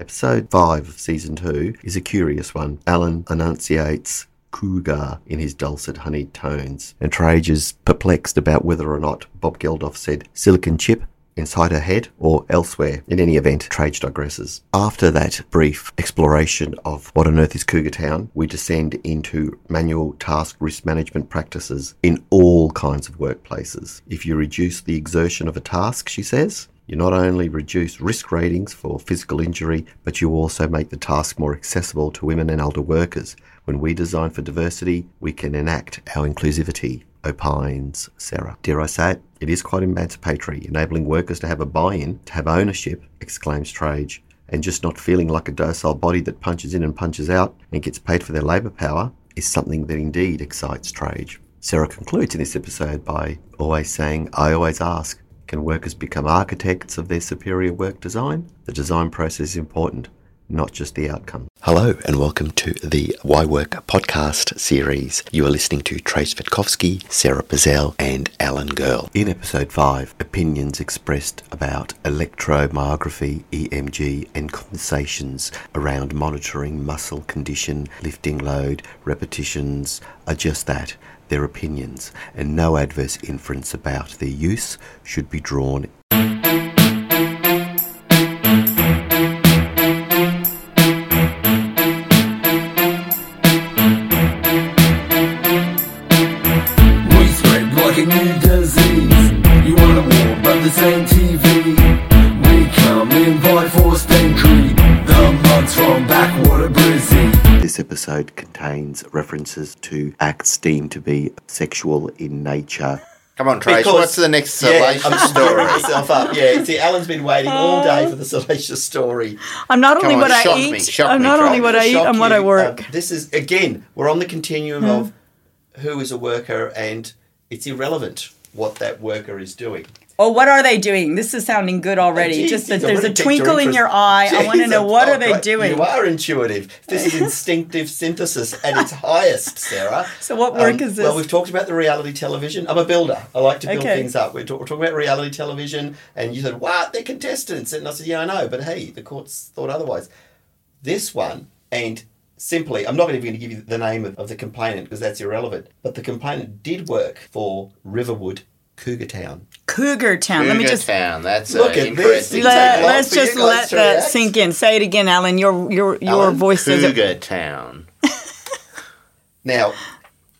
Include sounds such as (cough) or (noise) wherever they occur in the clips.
Episode 5 of Season 2 is a curious one. Alan enunciates cougar in his dulcet honeyed tones, and Trajce is perplexed about whether or not Bob Geldof said silicon chip inside her head or elsewhere. In any event, Trajce digresses. After that brief exploration of what on earth is Cougar Town, we descend into manual task risk management practices in all kinds of workplaces. If you reduce the exertion of a task, she says, you not only reduce risk ratings for physical injury, but you also make the task more accessible to women and older workers. When we design for diversity, we can enact our inclusivity, opines Sara. Dare I say it? It is quite emancipatory, enabling workers to have a buy-in, to have ownership, exclaims Trajce, and just not feeling like a docile body that punches in and punches out and gets paid for their labour power is something that indeed excites Trajce. Sara concludes in this episode by always saying, I always ask, can workers become architects of their superior work design? The design process is important, not just the outcome. Hello, and welcome to the Why Work podcast series. You are listening to Trajce Vitkovsky, Sara Pazell, and Alan Girl. In episode 5, opinions expressed about electromyography, EMG, and conversations around monitoring muscle condition, lifting load, repetitions are just that their opinions, and no adverse inference about their use should be drawn. Contains references to acts deemed to be sexual in nature. Come on, Trace. Because- What's the next Yeah, salacious I'm stirring story? myself up. Yeah, see, Alan's been waiting all day for the salacious story. I'm not Come only on, what I eat. me, I'm me, not Troll. only what I eat. Shock I'm what I work. Um, this is again, we're on the continuum of who is a worker, and it's irrelevant what that worker is doing. Oh, what are they doing? This is sounding good already. Geez, Just that there's a twinkle in your eye. I want to know what oh, are they doing. You are intuitive. This is instinctive synthesis at its (laughs) highest, Sara. So what work Um, is this? Well, we've talked about the reality television. I'm a builder. I like to build Okay. things up. We're, talk- we're talking about reality television, and you said, "What? They're contestants," and I said, "Yeah, I know, but hey, the courts thought otherwise." This one, and simply, I'm not even going to give you the name of, of the complainant because that's irrelevant. But the complainant did work for Riverwood Cougar Town. Cougar Town. Let me just Town. That's Look uh, at this. Let, let's just let to that react. sink in. Say it again, Alan. Your your your Alan? voice says it. Cougar Town. Now,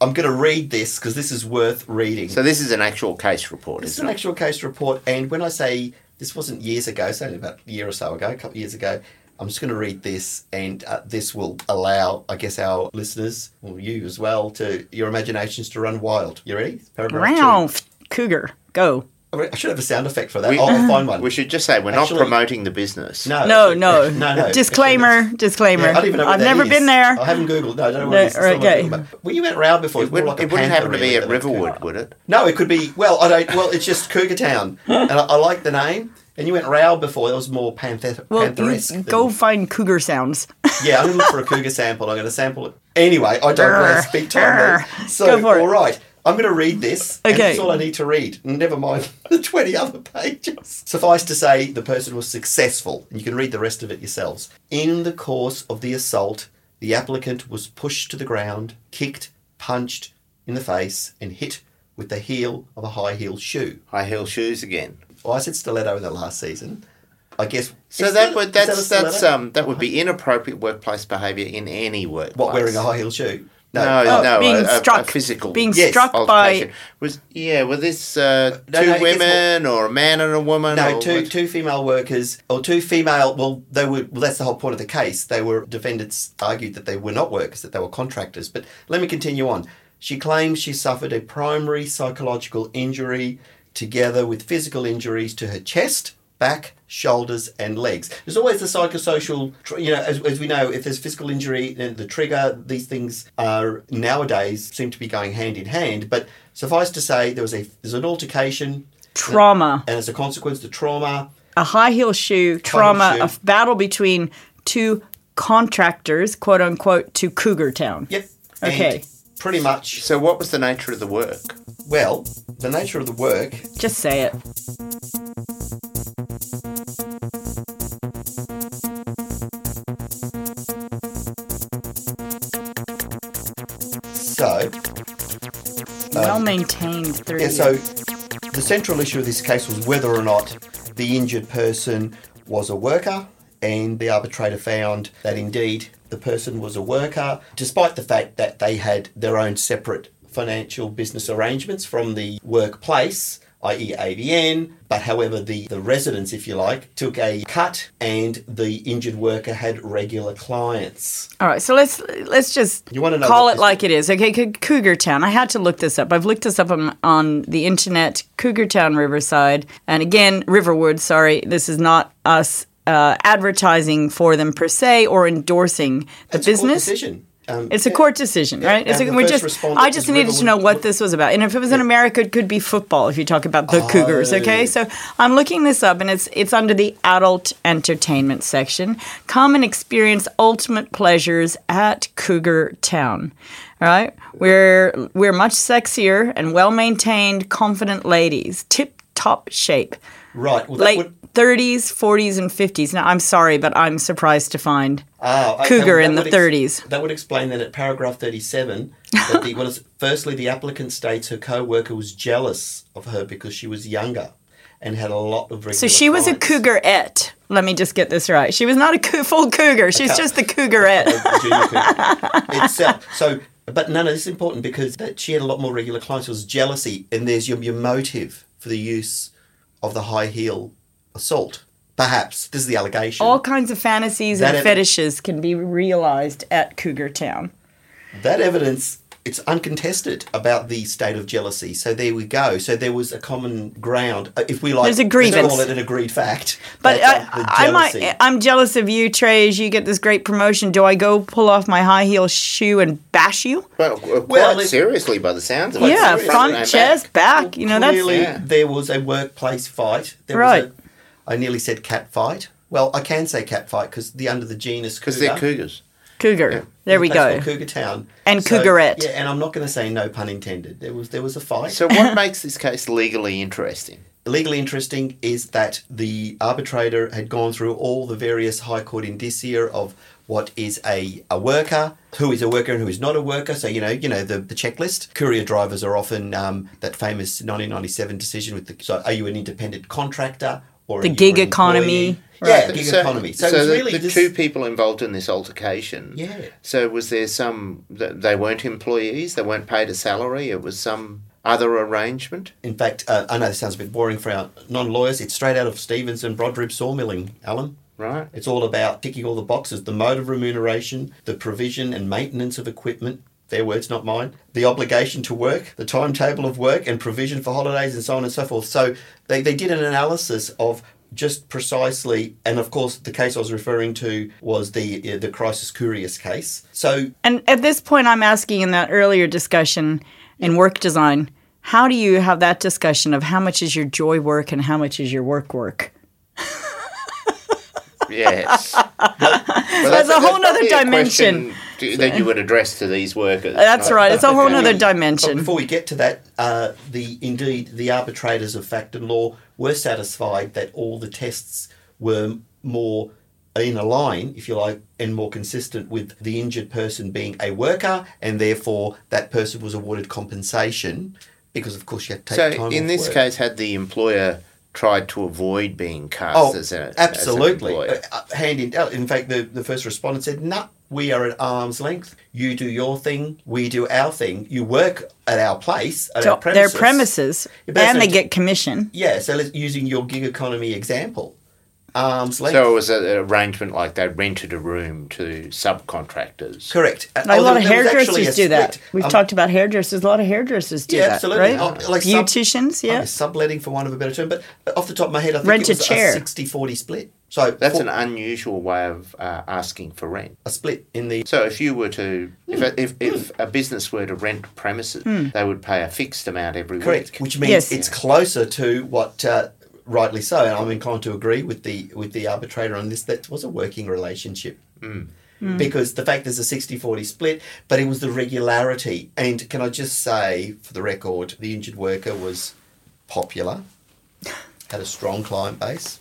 I'm going to read this because this is worth reading. So this is an actual case report, It's isn't an it? actual case report, and when I say this wasn't years ago, it's only about a year or so ago, a couple of years ago, I'm just going to read this, and uh, this will allow, I guess, our listeners, or you as well, to your imaginations to run wild. You ready? Paragraph two. Round cougar. Go. I should have a sound effect for that. We- I'll, I'll find one. We should just say we're Actually- not promoting the business. no, No, no, no, no. (laughs) Disclaimer. Actually, disclaimer. yeah, I don't even know I've never is. been there. I haven't googled. No, I don't know what No, it is. It's not what I'm okay. talking. Well, you went round before. It wouldn't, like it wouldn't happen to be at than a cougar. Riverwood, would it? No, it could be. Well, I don't. Well, it's just Cougar Town, and I, I like the name. And you went Row before. That was more panther, Well, pantheresque. you than- go find cougar sounds. (laughs) Yeah, I'm going to look for a cougar sample. I'm going to sample it. Anyway, I digress Grr, (laughs) big time. grr. So, Go for it. all right. I'm going to read this. Okay. that's all I need to read. Never mind (laughs) the 20 other pages. Suffice to say, the person was successful. And you can read the rest of it yourselves. In the course of the assault, the applicant was pushed to the ground, kicked, punched in the face, and hit with the heel of a high heel shoe. High heel shoes again. Well, I said stiletto in the last season. I guess. So that that- would is that that's that's um that would be inappropriate workplace behaviour in any workplace. What, wearing a high heel shoe? No, Oh, no, being a, a- a struck. physical Being Yes. struck by. was yeah. Were this uh, No, two no, women or a man and a woman? No, or two two female workers or two female. Well, they were. Well, that's the whole point of the case. They were defendants argued that they were not workers, that they were contractors. But let me continue on. She claims she suffered a primary psychological injury together with physical injuries to her chest, back, shoulders, and legs. There's always the psychosocial, you know, as, as we know, if there's physical injury, then the trigger, these things are nowadays seem to be going hand in hand. But suffice to say, there was a there's an altercation, Trauma. and as a consequence, the trauma. a high heel shoe trauma, shoe. a battle between two contractors, quote unquote, to Cougar Town. Yep. Okay. And pretty much. So what was the nature of the work? Well, the nature of the work. Just say it. Well um, maintained three. Yeah, so the central issue of this case was whether or not the injured person was a worker, and the arbitrator found that indeed the person was a worker, despite the fact that they had their own separate financial business arrangements from the workplace. I.e., ABN, but however, the, the residents, if you like, took a cut and the injured worker had regular clients. All right, so let's let's just You wanna know call it like it is. Okay, Cougar Town. I had to look this up. I've looked this up on, on the internet. Cougar Town, Riverside, and again Riverwood. Sorry, this is not us uh, advertising for them per se or endorsing the It's a court business. Um, It's a court decision, right? It's a, we're just, I just needed to know what this was about. And if it was in America, it could be football. If you talk about the Cougars, okay? Oh. So I'm looking this up, and it's it's under the adult entertainment section. Come and experience ultimate pleasures at Cougar Town. All right, we're we're much sexier and well maintained, confident ladies, tip top shape, Right. Well, late would, 30s, 40s, and 50s. Now I'm sorry, but I'm surprised to find Ah, okay, Cougar well, in the would 30s. That would explain then at paragraph 37 that the, well, firstly, the applicant states her co worker was jealous of her because she was younger and had a lot of regular So she was a clients. cougarette. Let me just get this right. She was not a cou- full cougar. She's just the cougarette. A cougar. it's, uh, so, but no, no, this is important because that she had a lot more regular clients. It was jealousy, and there's your, your motive for the use of the high heel assault. Perhaps this is the allegation. All kinds of fantasies That and ev- fetishes can be realized at Cougar Town. that evidence it's uncontested about the state of jealousy. So there we go. So there was a common ground, uh, if we like. There's a grievance. call it an agreed fact. But I, uh, the I might, jealousy- I'm jealous of you, Trey, as you get this great promotion. Do I go pull off my high heel shoe and bash you? Well, quite Well, seriously, by the sounds of it. yeah, Front front, and back. chest, back. You know, that's Clearly, Yeah. there was a workplace fight. There Right. Was a, I nearly said cat fight. Well, I can say cat fight because the under the genus Because they're cougars. Cougar. There we go. Cougar Town And So, cougarette. Yeah, and I'm not going to say no pun intended. There was there was a fight. So, what makes this case legally interesting? legally interesting is that the arbitrator had gone through all the various high court indicia of what is a, a worker, who is a worker and who is not a worker. So you know, you know the, the checklist. Courier drivers are often um, that famous 1997 decision with the. So are you an independent contractor or The gig economy. employee? Yeah, Right. gig so, economy. So, so it was the, really the this, two people involved in this altercation. Yeah. So was there some? They weren't employees. They weren't paid a salary. It was some other arrangement. In fact, uh, I know this sounds a bit boring for our non-lawyers. It's straight out of Stevens and Brodribb sawmilling, Alan. Right. It's all about ticking all the boxes the mode of remuneration, the provision and maintenance of equipment. Their words, not mine. The obligation to work, the timetable of work, and provision for holidays, and so on and so forth. So they, they did an analysis of just precisely, and of course, the case I was referring to was the uh, the crisis curious case. So And at this point, I'm asking in that earlier discussion in work design, how do you have that discussion of how much is your joy work and how much is your work work? (laughs) Yes. (laughs) Well, That's a whole nother probably dimension. question to- that you would address to these workers. That's not- right. It's a whole Yeah. other But dimension. before we get to that, uh, the indeed the arbitrators of fact and law were satisfied that all the tests were more in a line, if you like, and more consistent with the injured person being a worker, and therefore that person was awarded compensation because, of course, you had to take So time in off this work. case, had the employer tried to avoid being cast Oh, as, a, absolutely. As an employer? Uh, uh, hand in In fact, the, the first respondent said, "No, we are at arm's length. You do your thing, we do our thing. You work at our place, at So our premises. their premises, but and they a- get commission. Yeah, so let's, using your gig economy example, arm's length. So it was an arrangement like they rented a room to subcontractors. Correct. Uh, Like a lot of there- there was actually hairdressers do that. We've Um, talked about hairdressers. A lot of hairdressers do Yeah, that, absolutely. right? Oh, like sub- Beauticians, yeah. okay, subletting for want of a better term, but off the top of my head, I think Rent it a was chair. a 60-40 split. So That's for- an unusual way of uh, asking for rent. a split in the So if you were to, if a, if, if a business were to rent premises, they would pay a fixed amount every Correct, week. which means Yes. it's closer to what, uh, rightly so, and I'm inclined to agree with the with the arbitrator on this. That was a working relationship. Because the fact there's a 60-40 split, but it was the regularity. And can I just say, for the record, the injured worker was popular, had a strong client base.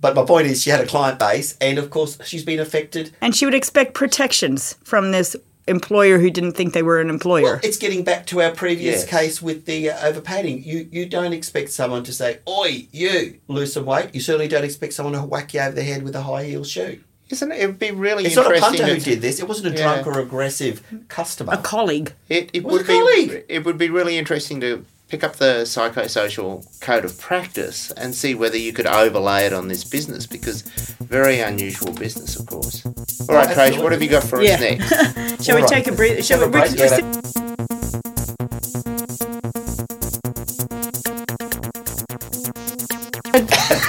But my point is, she had a client base, and of course, she's been affected. And she would expect protections from this employer who didn't think they were an employer. Well, it's getting back to our previous Yes. case with the uh, overpadding. You you don't expect someone to say, "Oi, you lose some weight." You certainly don't expect someone to whack you over the head with a high heel shoe. Isn't it? It'd be really interesting? It's not a punter who did this. It wasn't a Yeah. drunk or aggressive customer. a colleague. It, it Was would a be colleague. it would be really interesting to pick up the psychosocial code of practice and see whether you could overlay it on this business because very unusual business, of course. All right, Trace, what have you got for Yeah. us next? (laughs) Shall we All take a breather? Shall Have we? a break, Rick- yeah. (laughs)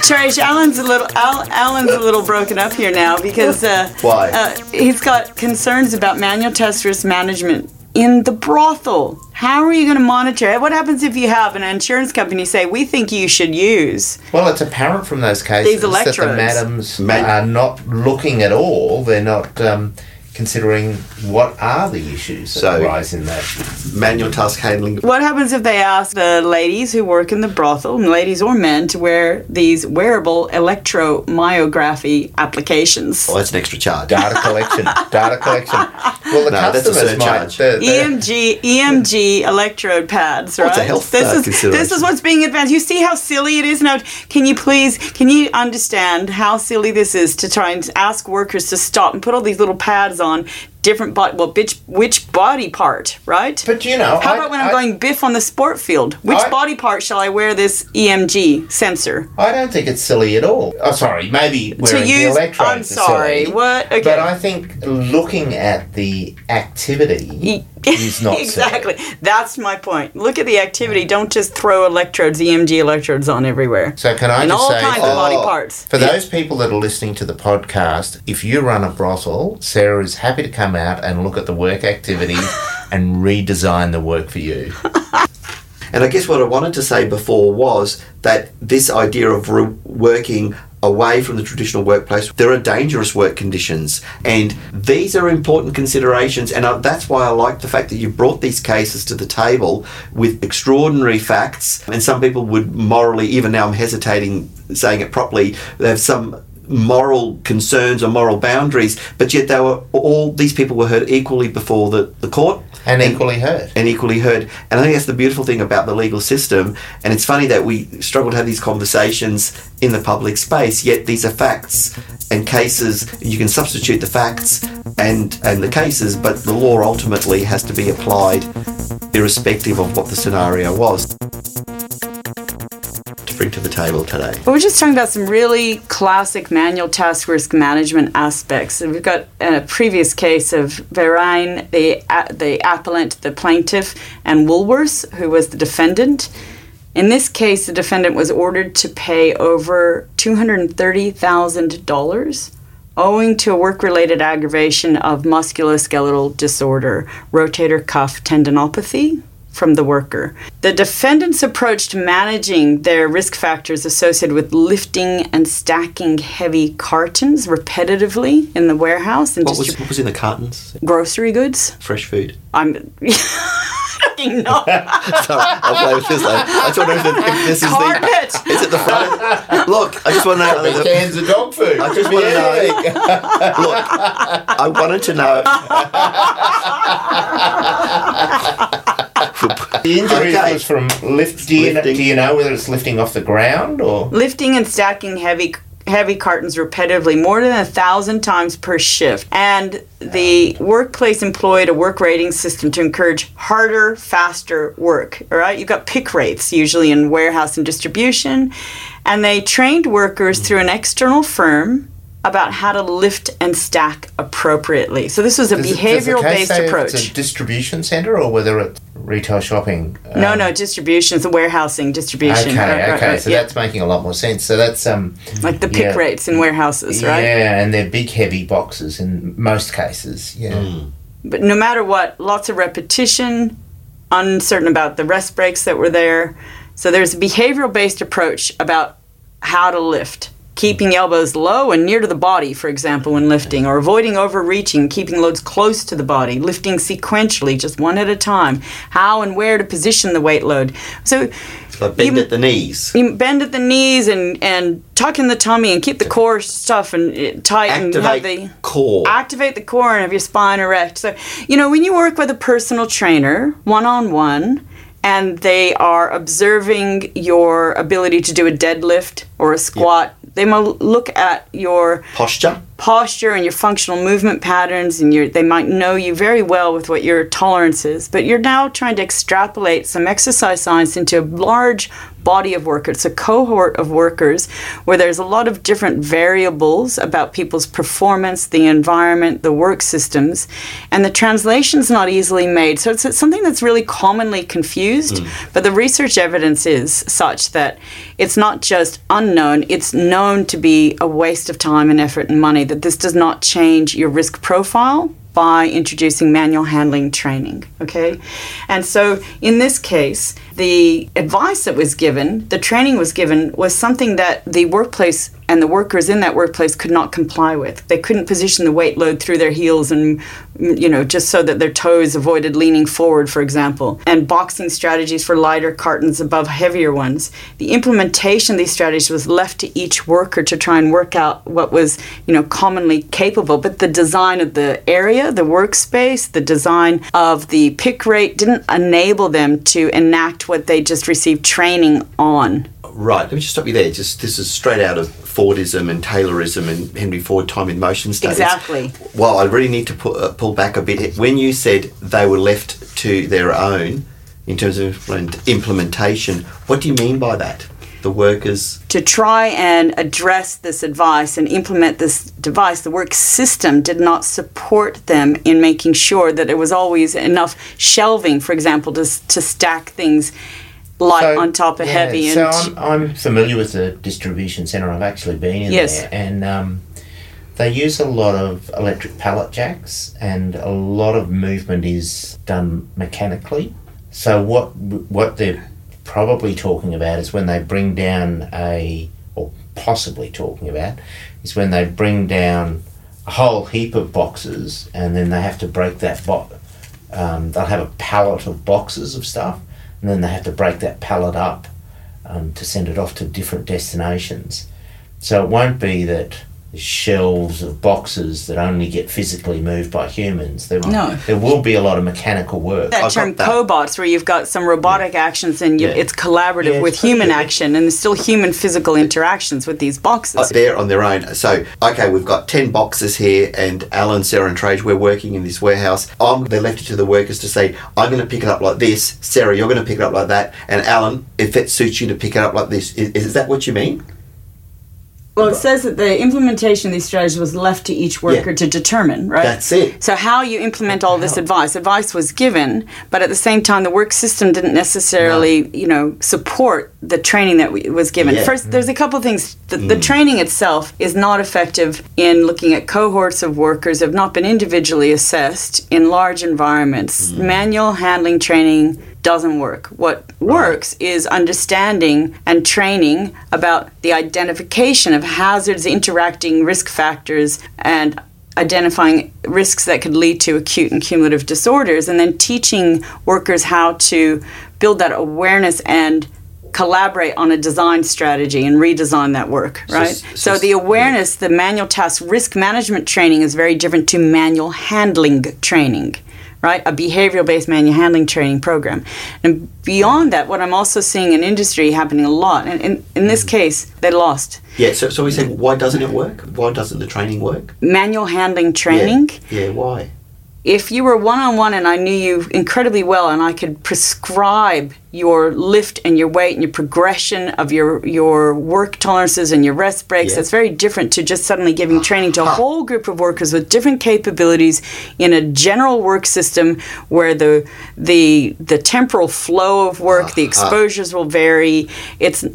Trish, Alan's a little Al, Alan's a little broken up here now because uh, Why? Uh, he's got concerns about manual task risk management in the brothel. How are you going to monitor it? What happens if you have an insurance company say we think you should use? Well, it's apparent from those cases These that the madams Man- are not looking at all. They're not um, considering what are the issues that So- arise in that. Manual task handling. What happens if they ask the ladies who work in the brothel, ladies or men, to wear these wearable electromyography applications? Well, that's an extra charge. Data collection, (laughs) data collection. Well, the No, that's a customers might. surcharge. The, the, EMG EMG electrode pads, right? it's a health, this uh, is this is what's being advanced. You see how silly it is now. Can you please can you understand how silly this is to try and ask workers to stop and put all these little pads on different body well which which body part, right? but you know, how I- about when I, I- am going biff on the sport field? Which I- body part shall I wear this EMG sensor? I don't think it's silly at all. Oh, sorry, maybe wearing use- the electrodes. I'm sorry, silly, what? Okay. But I think looking at the activity is not (laughs) silly. exactly. That's my point. Look at the activity. Don't just throw electrodes, EMG electrodes on everywhere. So can I and just all say, kinds for, of body Oh. parts. for those people that are listening to the podcast, if you run a brothel, Sara is happy to come out and look at the work activities (laughs) and redesign the work for you. (laughs) And I guess what I wanted to say before was that this idea of re- working away from the traditional workplace, there are dangerous work conditions, and these are important considerations. And uh, that's why I like the fact that you brought these cases to the table with extraordinary facts. And some people would morally, even now I'm hesitating saying it properly, they have some moral concerns or moral boundaries, but yet they were all these people were heard equally before the, the court And equally heard. and equally heard. And I think that's the beautiful thing about the legal system. And it's funny that we struggle to have these conversations in the public space, yet these are facts and cases. You can substitute the facts and, and the cases, but the law ultimately has to be applied irrespective of what the scenario was. Bring to the table today. But we're just talking about some really classic manual task risk management aspects. And we've got a previous case of Verine, the the appellant, the plaintiff, and Woolworths, who was the defendant. In this case, the defendant was ordered to pay over two hundred thirty thousand dollars. Owing to a work related aggravation of musculoskeletal disorder, rotator cuff tendinopathy, from the worker. The defendant's approach to managing their risk factors associated with lifting and stacking heavy cartons repetitively in the warehouse and What was, what was in the cartons? grocery goods. Fresh food. I'm (laughs) fucking not (laughs) Sorry, I'll play with this. Though. I just wonder if, the, if this is the. carpet. Is it the front? Look, I just want to know. Big cans of dog food. I just wanna know. Look, I wanted to know. (laughs) The injury Okay. was from lift. Do you, know, Lifting. do you know whether it's lifting off the ground or? lifting and stacking heavy heavy cartons repetitively more than a thousand times per shift and the workplace employed a work rating system to encourage harder faster work all right you've got pick rates usually in warehouse and distribution and they trained workers through an external firm about how to lift and stack appropriately so this was a Does it- does the behavioral case based approach It's a distribution centre or whether it's retail shopping. no Um, no distribution it's a warehousing distribution Okay, Right, right, okay, right, so yeah. that's making a lot more sense. So that's um, like the pick yeah. rates in warehouses right yeah, and they're big, heavy boxes in most cases. Yeah, But no matter what, lots of repetition, uncertain about the rest breaks that were there. So there's a behavioral based approach about how to lift. Keeping elbows low and near to the body, for example, when lifting, or avoiding overreaching, keeping loads close to the body, lifting sequentially, just one at a time, how and where to position the weight load. So Like bend Even- at the knees. You bend at the knees and and tuck in the tummy and keep the core stuff and uh, tight and have the core. activate the core and have your spine erect. So, you know, when you work with a personal trainer one on one and they are observing your ability to do a deadlift or a squat, they might look at your Posture. posture and your functional movement patterns and your they might know you very well with what your tolerance is but you're now trying to extrapolate some exercise science into a large body of workers it's a cohort of workers where there's a lot of different variables about people's performance the environment the work systems and the translation's not easily made. So it's, it's something that's really commonly confused hmm. but the research evidence is such that it's not just unknown it's known to be a waste of time and effort and money that this does not change your risk profile by introducing manual handling training okay? And so in this case the advice that was given the training was given was something that the workplace and the workers in that workplace could not comply with. They couldn't position the weight load through their heels and mm, you know just so that their toes avoided leaning forward for example. And boxing strategies for lighter cartons above heavier ones. The implementation of these strategies was left to each worker to try and work out what was you know commonly capable. But the design of the area the workspace the design of the pick rate didn't enable them to enact what they just received training on Right. Let me just stop you there. Just this is straight out of Fordism and Taylorism and Henry Ford time in motion studies. Exactly. Well, I really need to pu- uh, pull back a bit. When you said they were left to their own in terms of implementation, what do you mean by that? The workers. to try and address this advice and implement this device, the work system did not support them in making sure that there was always enough shelving, for example, to, to stack things light on top of yeah, heavy. So And I'm, I'm familiar with the distribution centre. I've actually been in Yes. there, and um, they use a lot of electric pallet jacks, and a lot of movement is done mechanically. So what what they're probably talking about is when they bring down a, or possibly talking about, is when they bring down a whole heap of boxes, and then they have to break that box. Um, they'll have a pallet of boxes of stuff, and then they have to break that pallet up um, to send it off to different destinations. So it won't be that shelves of boxes that only get physically moved by humans. There, No. there will be a lot of mechanical work. that I've term that. cobots, where you've got some robotic actions and you, Yeah. it's collaborative Yeah, with it's human pretty- action, and there's still human physical interactions with these boxes. uh, They're on their own. So, okay, we've got 10 boxes here, and Alan, Sara, and Trajce, we're working in this warehouse. I'm, they left it to the workers to say, I'm going to pick it up like this. Sara, you're going to pick it up like that. And Alan, if it suits you to pick it up like this, is, is that what you mean? Well, it says that the implementation of these strategies was left to each worker Yeah. to determine, right? That's it. So, how you implement all this advice? Advice was given, but at the same time, the work system didn't necessarily, you know, support the training that we, was given. Yeah. First, there's a couple of things. The, the mm. training itself is not effective in looking at cohorts of workers have not been individually assessed in large environments. Mm. Manual handling training doesn't work. What works is understanding and training about the identification of hazards, interacting risk factors, and identifying risks that could lead to acute and cumulative disorders, and then teaching workers how to build that awareness and collaborate on a design strategy and redesign that work, right? s- So, so- the awareness, the manual task risk management training is very different to manual handling training, right? A behavioral based manual handling training program. And beyond that, what I'm also seeing in industry happening a lot, and in, in this mm. case, they lost. Yeah, so, so we said, why doesn't it work? Why doesn't the training work? Manual handling training. Yeah, yeah why? if you were one on one and I knew you incredibly well and I could prescribe your lift and your weight and your progression of your your work tolerances and your rest breaks, Yeah. that's very different to just suddenly giving (sighs) training to a whole group of workers with different capabilities in a general work system where the the the temporal flow of work, the (sighs) exposures will vary. It's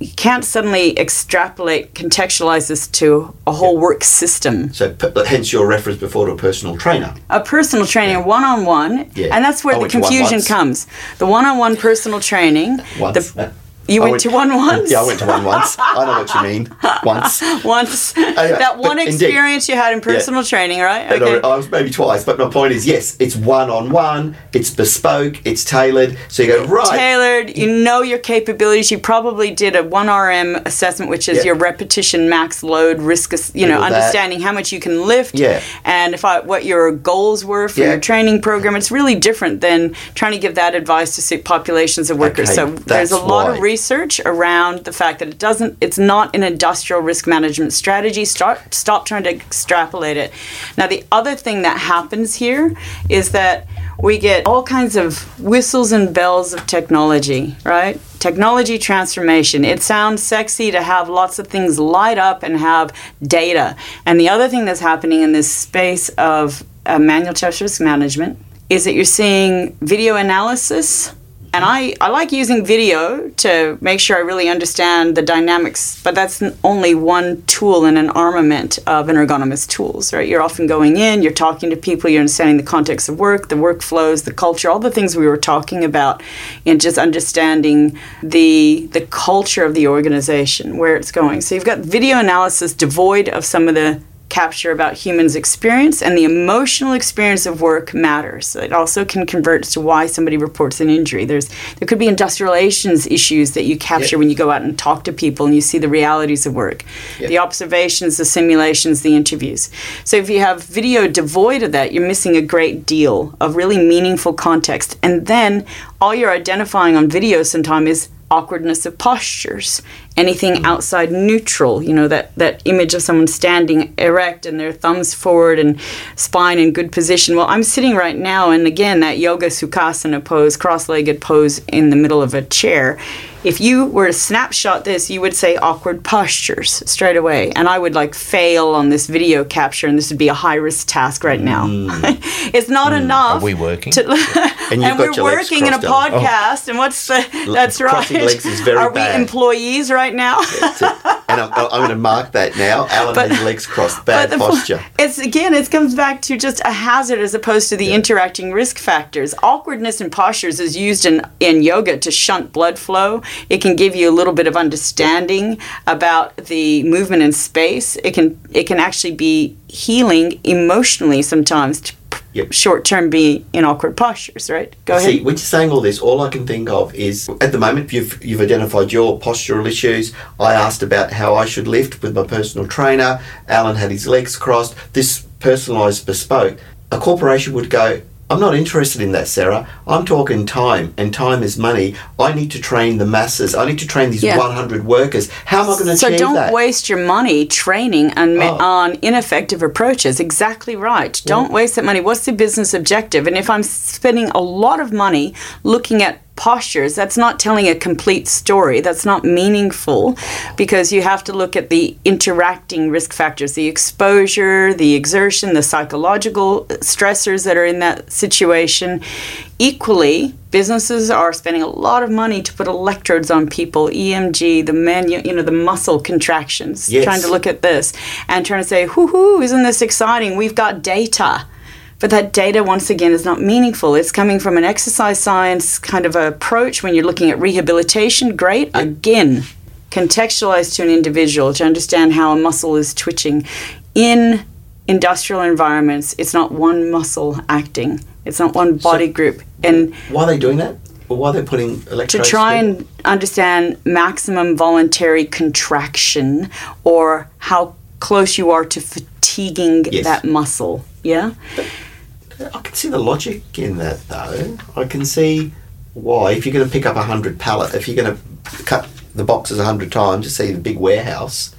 you can't suddenly extrapolate, contextualize this to a whole work system So, hence your reference before to a personal trainer. a personal trainer, one on one, and that's where I the confusion comes. The one on one personal training, Once. the You I went, to one once? (laughs) Yeah, I went to one once. I know what you mean. Once. (laughs) once. Oh, yeah, that one but indeed. experience you had in personal training, right? Uh, and I- I was maybe twice, but my point is, yes, it's one on one, it's bespoke, it's tailored. So you go right. tailored. You know your capabilities. You probably did a one RM assessment, which is Yeah. your repetition max load risk. You know, All that. understanding how much you can lift. Yeah. And if I, what your goals were for Yeah. your training program. It's really different than trying to give that advice to suit populations of workers. Okay, so there's a lot why. of research around the fact that it doesn't. It's not an industrial risk management strategy. Start stop trying to extrapolate it. Now the other thing that happens here is that we get all kinds of whistles and bells of technology, right? Technology transformation. It sounds sexy to have lots of things light up and have data. And the other thing that's happening in this space of uh, manual task risk management is that you're seeing video analysis. And I, I like using video to make sure I really understand the dynamics, but that's only one tool in an armament of an ergonomous tools, right? You're often going in, you're talking to people, you're understanding the context of work, the workflows, the culture, all the things we were talking about, and just understanding the the culture of the organization, where it's going. So you've got video analysis devoid of some of the capture about humans' experience and the emotional experience of work matters. It also can convert to why somebody reports an injury. There's there could be industrial relations issues that you capture Yep. when you go out and talk to people and you see the realities of work, the observations, the simulations, the interviews. So if you have video devoid of that, you're missing a great deal of really meaningful context. And then all you're identifying on video sometimes is awkwardness of postures anything outside neutral you know that that image of someone standing erect and their thumbs forward and spine in good position. Well i'm sitting right now and again that yoga sukhasana pose cross-legged pose in the middle of a chair if you were to snapshot this you would say awkward postures straight away and i would like fail on this video capture and this would be a high risk task right now mm. (laughs) it's not mm. enough Are we working? to, And (laughs) and, we're your legs working in a Ellen. Oh. podcast and what's the that's right crossing legs is very are we employees right now and I'm, I'm going to mark that now. (laughs) Alan But- has legs crossed. Bad the posture. It's again, it comes back to just a hazard as opposed to the interacting risk factors. Awkwardness in postures is used in, in yoga to shunt blood flow. It can give you a little bit of understanding about the movement in space. It can it can actually be healing emotionally sometimes to Yep. short term be in awkward postures, right? Go ahead. See, when you're saying all this, all I can think of is at the moment you've you've identified your postural issues. I asked about how I should lift with my personal trainer. Alan had his legs crossed. This personalised bespoke. A corporation would go. I'm not interested in that, Sara. I'm talking time, and time is money. I need to train the masses. I need to train these Yeah. 100 workers. How am I going to So achieve don't waste your money training on, Oh. on ineffective approaches. Exactly right. Don't waste that money. What's the business objective? And if I'm spending a lot of money looking at postures, that's not telling a complete story. That's not meaningful because you have to look at the interacting risk factors, the exposure, the exertion, the psychological stressors that are in that situation. Equally, businesses are spending a lot of money to put electrodes on people, EMG, the manu- you know, the muscle contractions, Yes. trying to look at this and trying to say, "Hoo hoo, isn't this exciting? We've got data." But that data, once again, is not meaningful. It's coming from an exercise science kind of approach when you're looking at rehabilitation. Great. Again, contextualized to an individual to understand how a muscle is twitching. In industrial environments, it's not one muscle acting, it's not one body group. And Why are they doing that? Or why are they putting electrodes? to try and understand maximum voluntary contraction or how close you are to fatiguing Yes. that muscle. Yeah? I can see the logic in that, though. I can see why, if you're going to pick up a hundred pallet, if you're going to cut the boxes a hundred times to see the big warehouse,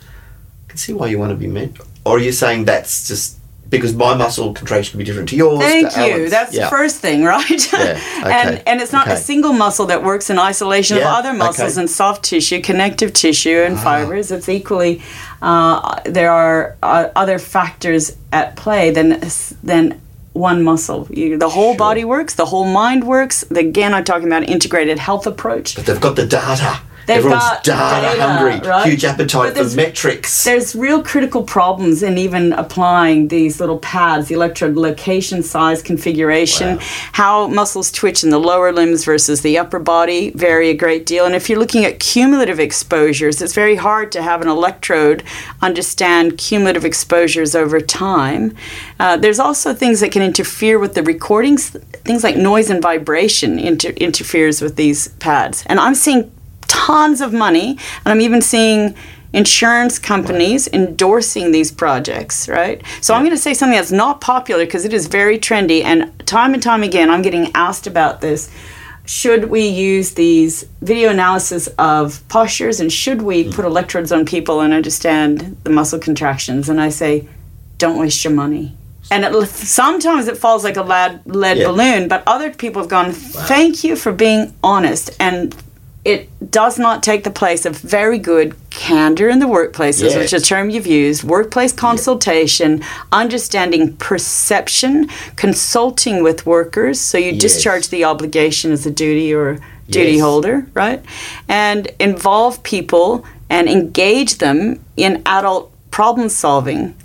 I can see why you want to be meant. Or are you saying that's just because my muscle contraction can be different to yours? Thank to you. That's Yeah. the first thing, right? Yeah, (laughs) and okay, and it's not a single muscle that works in isolation Yeah, of other muscles okay. and soft tissue, connective tissue, and Ah. fibers. It's equally uh, there are uh, other factors at play than than one muscle. You, the whole body works. The whole mind works. Again, I'm talking about integrated health approach. But they've got the data. They've Everyone's got data, hungry, right? huge appetite for metrics. There's real critical problems in even applying these little pads, the electrode location, size, configuration, how muscles twitch in the lower limbs versus the upper body vary a great deal. And if you're looking at cumulative exposures, it's very hard to have an electrode understand cumulative exposures over time. Uh, there's also things that can interfere with the recordings, things like noise and vibration inter- interferes with these pads. And I'm seeing tons of money, and I'm even seeing insurance companies endorsing these projects, right? So I'm going to say something that's not popular because it is very trendy, and time and time again, I'm getting asked about this. Should we use these video analysis of postures, and should we mm. put electrodes on people and understand the muscle contractions? And I say, don't waste your money. And it, sometimes it falls like a lead, lead Yeah. balloon, but other people have gone, thank you for being honest. And it does not take the place of very good candor in the workplaces, Yeah. which is a term you've used, workplace consultation, understanding perception, consulting with workers. So you Yes. discharge the obligation as a duty or duty Yes. holder, right? And involve people and engage them in adult problem solving.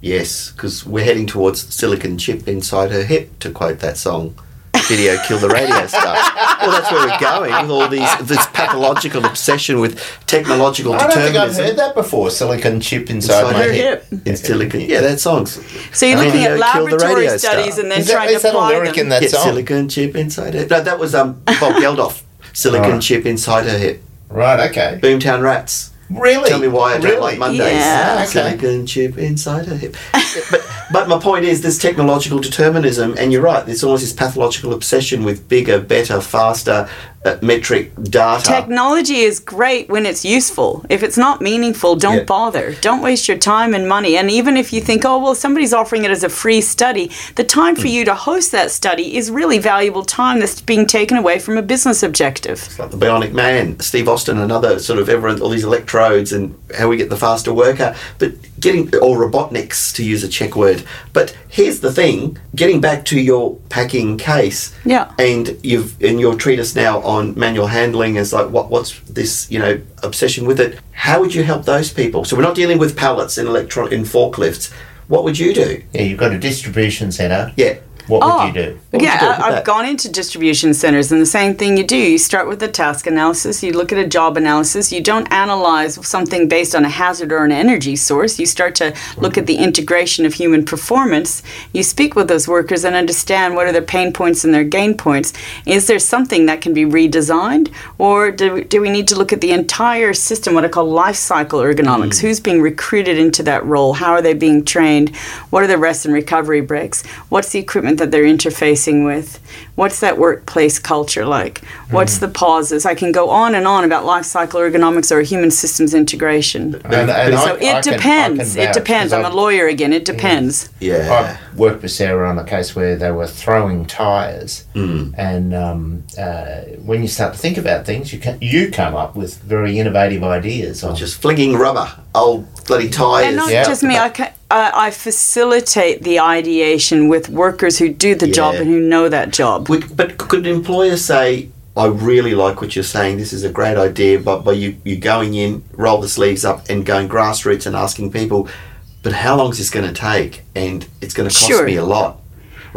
Yes, because we're heading towards the silicon chip inside her hip, to quote that song. Video kill the radio (laughs) stuff. Well, that's where we're going with all these this pathological obsession with technological determinism. I don't think I've determinism. heard that before. Silicon chip inside, Inside my her hip. In silicon, yeah, that song's. So you're looking you at know, kill the laboratory radio studies star. and then Is that, trying is to that a apply lyric them. in that yeah, song? silicon chip inside her. No, that was um Bob Geldof. Silicon Right. chip inside her hip. Right. Okay. Boomtown Rats. Really? Tell me why I don't really? like Mondays. Yeah. Ah, okay. Silicon chip inside her hip. (laughs) but but my point is, there's technological determinism, and you're right. There's almost this pathological obsession with bigger, better, faster Uh, metric data. Technology is great when it's useful. If it's not meaningful, don't Yeah. bother. Don't waste your time and money. And even if you think, oh, well, somebody's offering it as a free study, the time for hmm. you to host that study is really valuable time that's being taken away from a business objective. like the Bionic Man, Steve Austin, another sort of everyone, all these electrodes and how we get the faster worker. But getting, or robotniks to use a Czech word. But here's the thing: getting back to your packing case. Yeah. And you've and your treatise now on manual handling is like what what's this you know obsession with it? How would you help those people? So we're not dealing with pallets in electron in forklifts. What would you do? Yeah, you've got a distribution center. Yeah. What Oh, would you oh, do? What would you yeah, do I, I've that? gone into distribution centers, and the same thing you do. You start with a task analysis, you look at a job analysis. You don't analyze something based on a hazard or an energy source. You start to look at the integration of human performance. You speak with those workers and understand what are their pain points and their gain points. Is there something that can be redesigned, or do we, do we need to look at the entire system, what I call life cycle ergonomics? Mm. Who's being recruited into that role? How are they being trained? What are the rest and recovery breaks? What's the equipment that they're interfacing with? What's that workplace culture like? What's the pauses? I can go on and on about life cycle ergonomics or human systems integration. And, and So I- it I can- I depends. can it vouch, depends. 'cause I'm a I've- lawyer again. It depends. Yeah. I worked with Sara on a case where they were throwing tyres, Mm. and um, uh, when you start to think about things, you can, you come up with very innovative ideas. On, Just flinging rubber, old bloody tires. And not Yeah. just me. I, ca- I, I facilitate the ideation with workers who do the job and who know that job. Would- But could an employer say, I really like what you're saying, this is a great idea, but by you, you going in, roll the sleeves up and going grassroots and asking people, but how long is this going to take? And it's going to cost Sure. me a lot.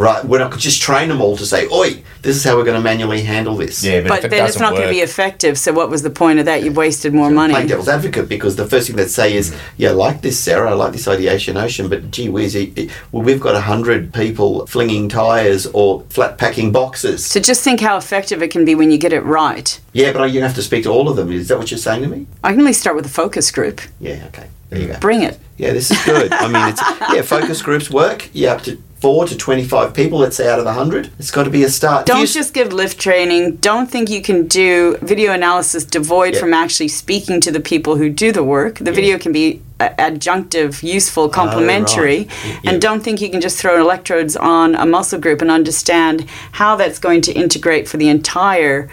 Right? When I could just train them all to say, oi, this is how we're going to manually handle this. yeah, but, But if it then it's doesn't not going to be effective. So what was the point of that? You've wasted more money. Playing devil's advocate because the first thing they'd say is, mm. yeah, I like this, Sara, I like this ideation ocean, but gee whiz, it, it- well, we've got a hundred people flinging tyres or flat packing boxes. So just think how effective it can be when you get it right. Yeah, but you have to speak to all of them. Is that what you're saying to me? I can only start with a focus group. Yeah, okay. There you mm. go. Bring it. Yeah, this is good. I mean, it's yeah, focus groups work. Yeah, up to four to twenty-five people. Let's say out of a hundred. It's got to be a start. Don't Here's- just give lift training. Don't think you can do video analysis devoid Yeah. from actually speaking to the people who do the work. The video can be a- adjunctive, useful, oh, complementary. Yeah. And don't think you can just throw electrodes on a muscle group and understand how that's going to integrate for the entire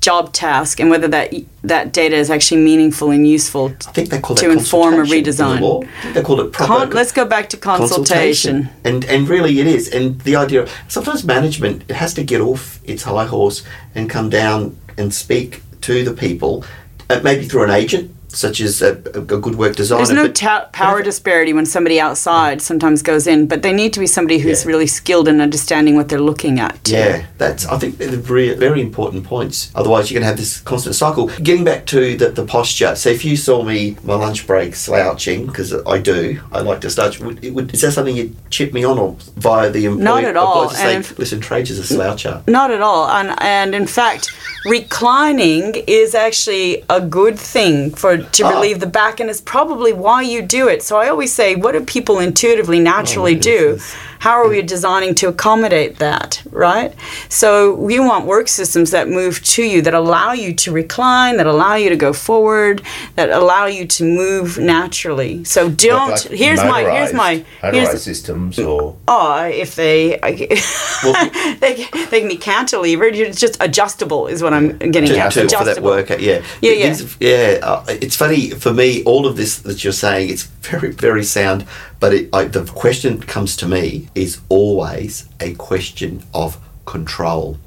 job task and whether that that data is actually meaningful and useful. I think they call to inform or consultation the redesign. law. I think they call it proper Con- let's go back to consultation. And and really it is. And the idea of, sometimes management it has to get off its high horse and come down and speak to the people uh, maybe through an agent, such as a, a good work designer. There's no ta- power disparity when somebody outside mm. sometimes goes in, but they need to be somebody who's Yeah. really skilled in understanding what they're looking at. too. Yeah, that's I think they're very, very important points. Otherwise, you're going to have this constant cycle. Getting back to the, the posture. So, if you saw me my lunch break slouching, because I do, I like to slouch. Would, it would, is that something you'd chip me on, or via the employee? Not at all, To say, if- listen, Trajce is a sloucher. Not at all. And, and in fact, reclining is actually a good thing for to Ah. relieve the back, and it's probably why you do it. So I always say, what do people intuitively, naturally Oh, do? is- How are we designing to accommodate that, right? So we want work systems that move to you, that allow you to recline, that allow you to go forward, that allow you to move naturally. So don't. Like here's my. Here's my. Here's, systems or Oh, if they (laughs) (laughs) they, they can be cantilevered, it's just adjustable is what I'm getting to, at. to, for that adjustable. work. Yeah, Yeah, yeah. These- yeah. Uh, it's funny for me. All of this that you're saying, it's very, very sound. But it, I, the question that comes to me is always a question of control.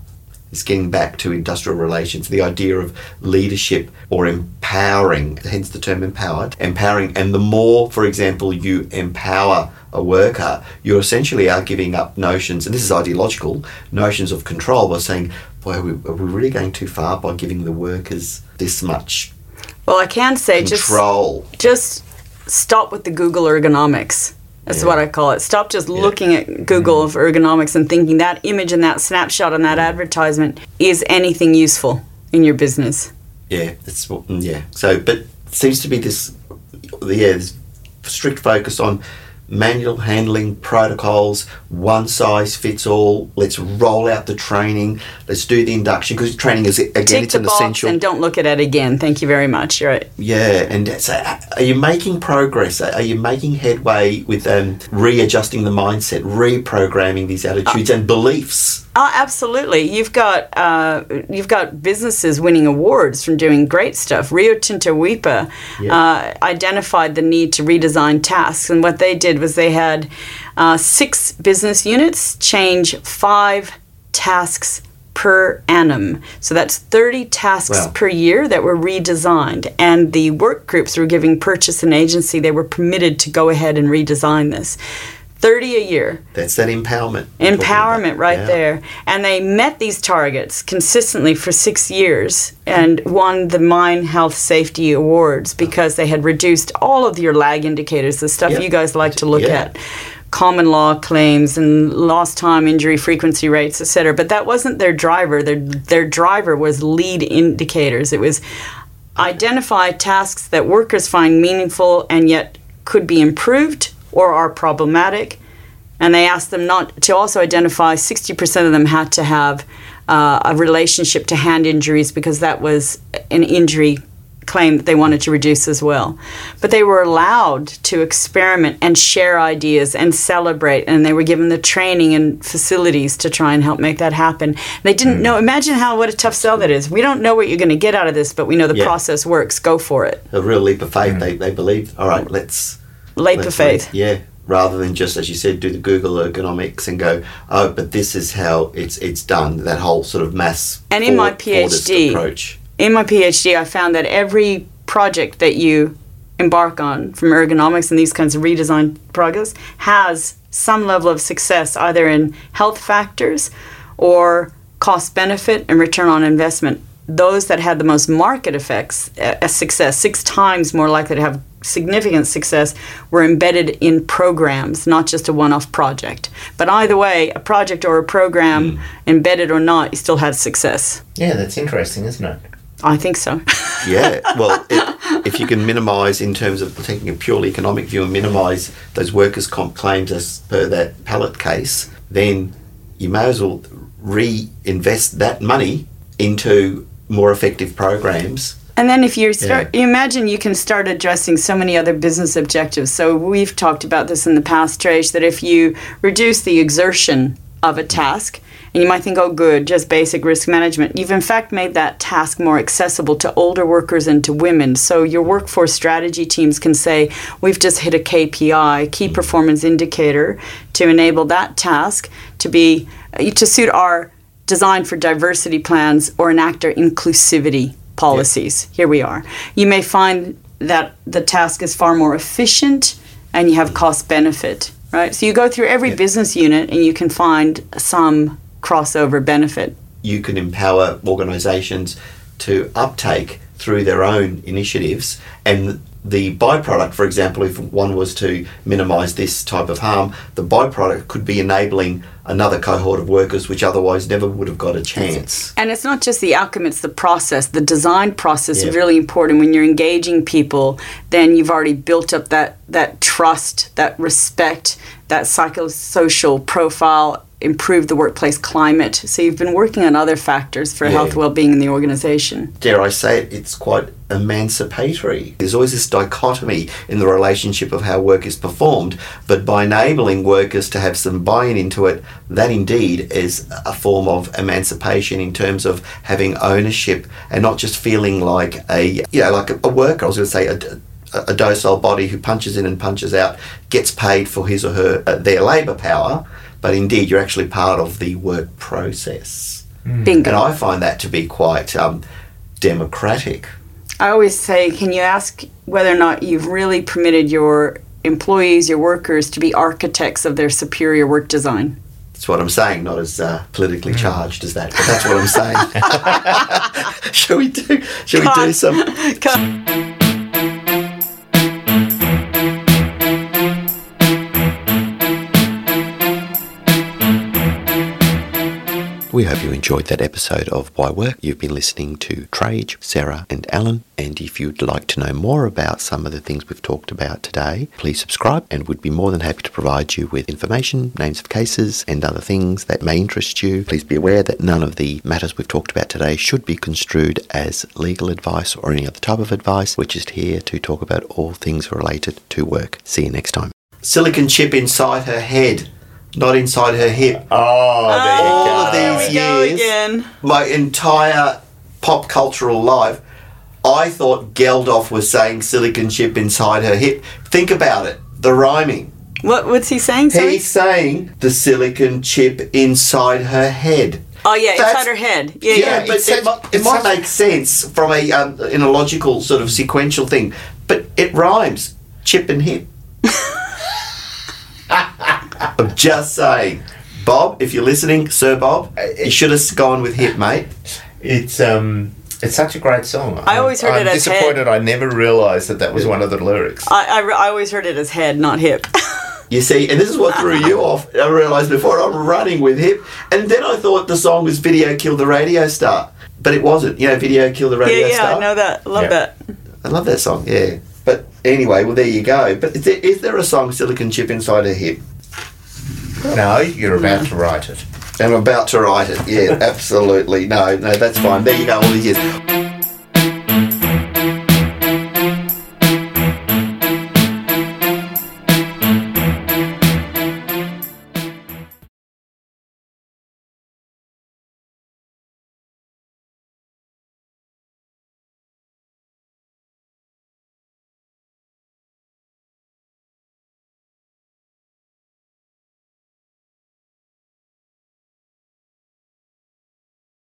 It's getting back to industrial relations, the idea of leadership or empowering, hence the term empowered, empowering. And the more, for example, you empower a worker, you essentially are giving up notions, and this is ideological, notions of control by saying, boy, are we, are we really going too far by giving the workers this much Well, I can say just control? just stop with the Google ergonomics. That's Yeah. what I call it. Stop just looking at Google of ergonomics and thinking that image and that snapshot and that advertisement is anything useful in your business. Yeah, that's what. mm, Yeah. So, but seems to be this, yeah, this strict focus on manual handling protocols, one size fits all. Let's roll out the training. Let's do the induction because training is again Tick it's an essential. and don't look at it again. Thank you very much. You're right. Yeah, and so uh, are you making progress? Are you making headway with um, readjusting the mindset, reprogramming these attitudes and beliefs? Oh, absolutely. You've got uh, you've got businesses winning awards from doing great stuff. Rio Tinto Weipa uh, identified the need to redesign tasks, and what they did was they had uh, six business units change five tasks per annum. So that's 30 tasks Wow. per year that were redesigned. And the work groups were giving purchase and agency, they were permitted to go ahead and redesign this. 30 a year That's that empowerment. empowerment right Yeah. there and they met these targets consistently for six years and won the mine health safety awards because they had reduced all of your lag indicators the stuff Yep. you guys like to look Yeah. at common law claims and lost time injury frequency rates etc but that wasn't their driver their their driver was lead indicators it was identify tasks that workers find meaningful and yet could be improved or are problematic. And they asked them not to also identify 60% of them had to have uh, a relationship to hand injuries because that was an injury claim that they wanted to reduce as well. But they were allowed to experiment and share ideas and celebrate, and they were given the training and facilities to try and help make that happen. They didn't know. Imagine how what a tough sell that is. We don't know what you're going to get out of this, but we know the Yeah. process works. Go for it. a real leap of faith. They, they believe, all right, let's. Leap let's of faith. yeah. Rather than just, as you said, do the Google ergonomics and go, oh, but this is how it's it's done. That whole sort of mass And in my PhD, approach. in my PhD, I found that every project that you embark on from ergonomics and these kinds of redesign projects has some level of success either in health factors or cost benefit and return on investment. Those that had the most market effects, a a success, six times more likely to have significant success, were embedded in programs, not just a one off project. But either way, a project or a program, hmm. embedded or not, you still had success. Yeah, that's interesting, isn't it? I think so. (laughs) Yeah, well, it, if you can minimise in terms of taking a purely economic view and minimise those workers' comp claims as per that pallet case, then you may as well reinvest that money into more effective programs. And then if you start, Yeah. you imagine you can start addressing so many other business objectives. So we've talked about this in the past, Trajce, that if you reduce the exertion of a task, and you might think, oh, good, just basic risk management. You've in fact made that task more accessible to older workers and to women. So your workforce strategy teams can say, we've just hit a KPI, key performance indicator, to enable that task to be to suit our design for diversity plans or enact our inclusivity policies. Here we are. You may find that the task is far more efficient and you have mm-hmm. cost benefit, right? So you go through every business unit and you can find some crossover benefit. you can empower organisations to uptake through their own initiatives and the byproduct for example if one was to minimise this type of harm the byproduct could be enabling another cohort of workers which otherwise never would have got a chance And it's not just the outcome, it's the process. The design process Yeah. is really important. When you're engaging people, then you've already built up that, that trust, that respect, that psychosocial profile, improve the workplace climate. So you've been working on other factors for Yeah. health well-being in the organization. dare I say it, it's quite emancipatory. There's always this dichotomy in the relationship of how work is performed, but by enabling workers to have some buy in into it, that indeed is a form of emancipation in terms of having ownership and not just feeling like a, you know, like a, a worker. I was going to say, a, a a docile body who punches in and punches out gets paid for his or her uh, their labour power, but indeed you're actually part of the work process, Bingo. and I find that to be quite um, democratic. I always say, can you ask whether or not you've really permitted your employees, your workers, to be architects of their superior work design? That's what I'm saying, not as uh, politically charged as that, but that's what I'm saying. (laughs) (laughs) shall we do? Shall we do God. some? Come- We hope you enjoyed that episode of Why Work. You've been listening to Trajce, Sara, and Alan. And if you'd like to know more about some of the things we've talked about today, please subscribe and we'd be more than happy to provide you with information, names of cases, and other things that may interest you. Please be aware that none of the matters we've talked about today should be construed as legal advice or any other type of advice. We're just here to talk about all things related to work. See you next time. Silicon chip inside her head, not inside her hip. Oh, there you All go. of there these we go years, again. my entire pop cultural life, I thought Geldof was saying silicon chip inside her hip. Think about it, the rhyming. What, what's he saying? Sorry? He's saying the silicon chip inside her head. Oh yeah, That's- inside her head. Yeah, Yeah, yeah. but it's it, such- might, it it's might such- make sense from a um, in a logical sort of sequential thing, but it rhymes. Chip and hip. (laughs) I'm just saying, Bob. If you're listening, Sir Bob, you should have gone with hip, mate. It's um, it's such a great song. I always heard I'm it as head disappointed. I never realised that that was one of the lyrics. I, I, I always heard it as head, not hip. (laughs) You see, and this is what threw you off. I realised before I'm running with hip, and then I thought the song was "Video Kill the Radio Star," but it wasn't. You know, "Video Kill the Radio yeah, yeah, Star." I know that. I love Yeah. that. I love that song, yeah. But anyway, well, there you go. But is there, is there a song, Silicon Chip Inside a Hip? No, you're about to write it. I'm about to write it. Yeah, absolutely. No, no, that's fine. There you go, all these years.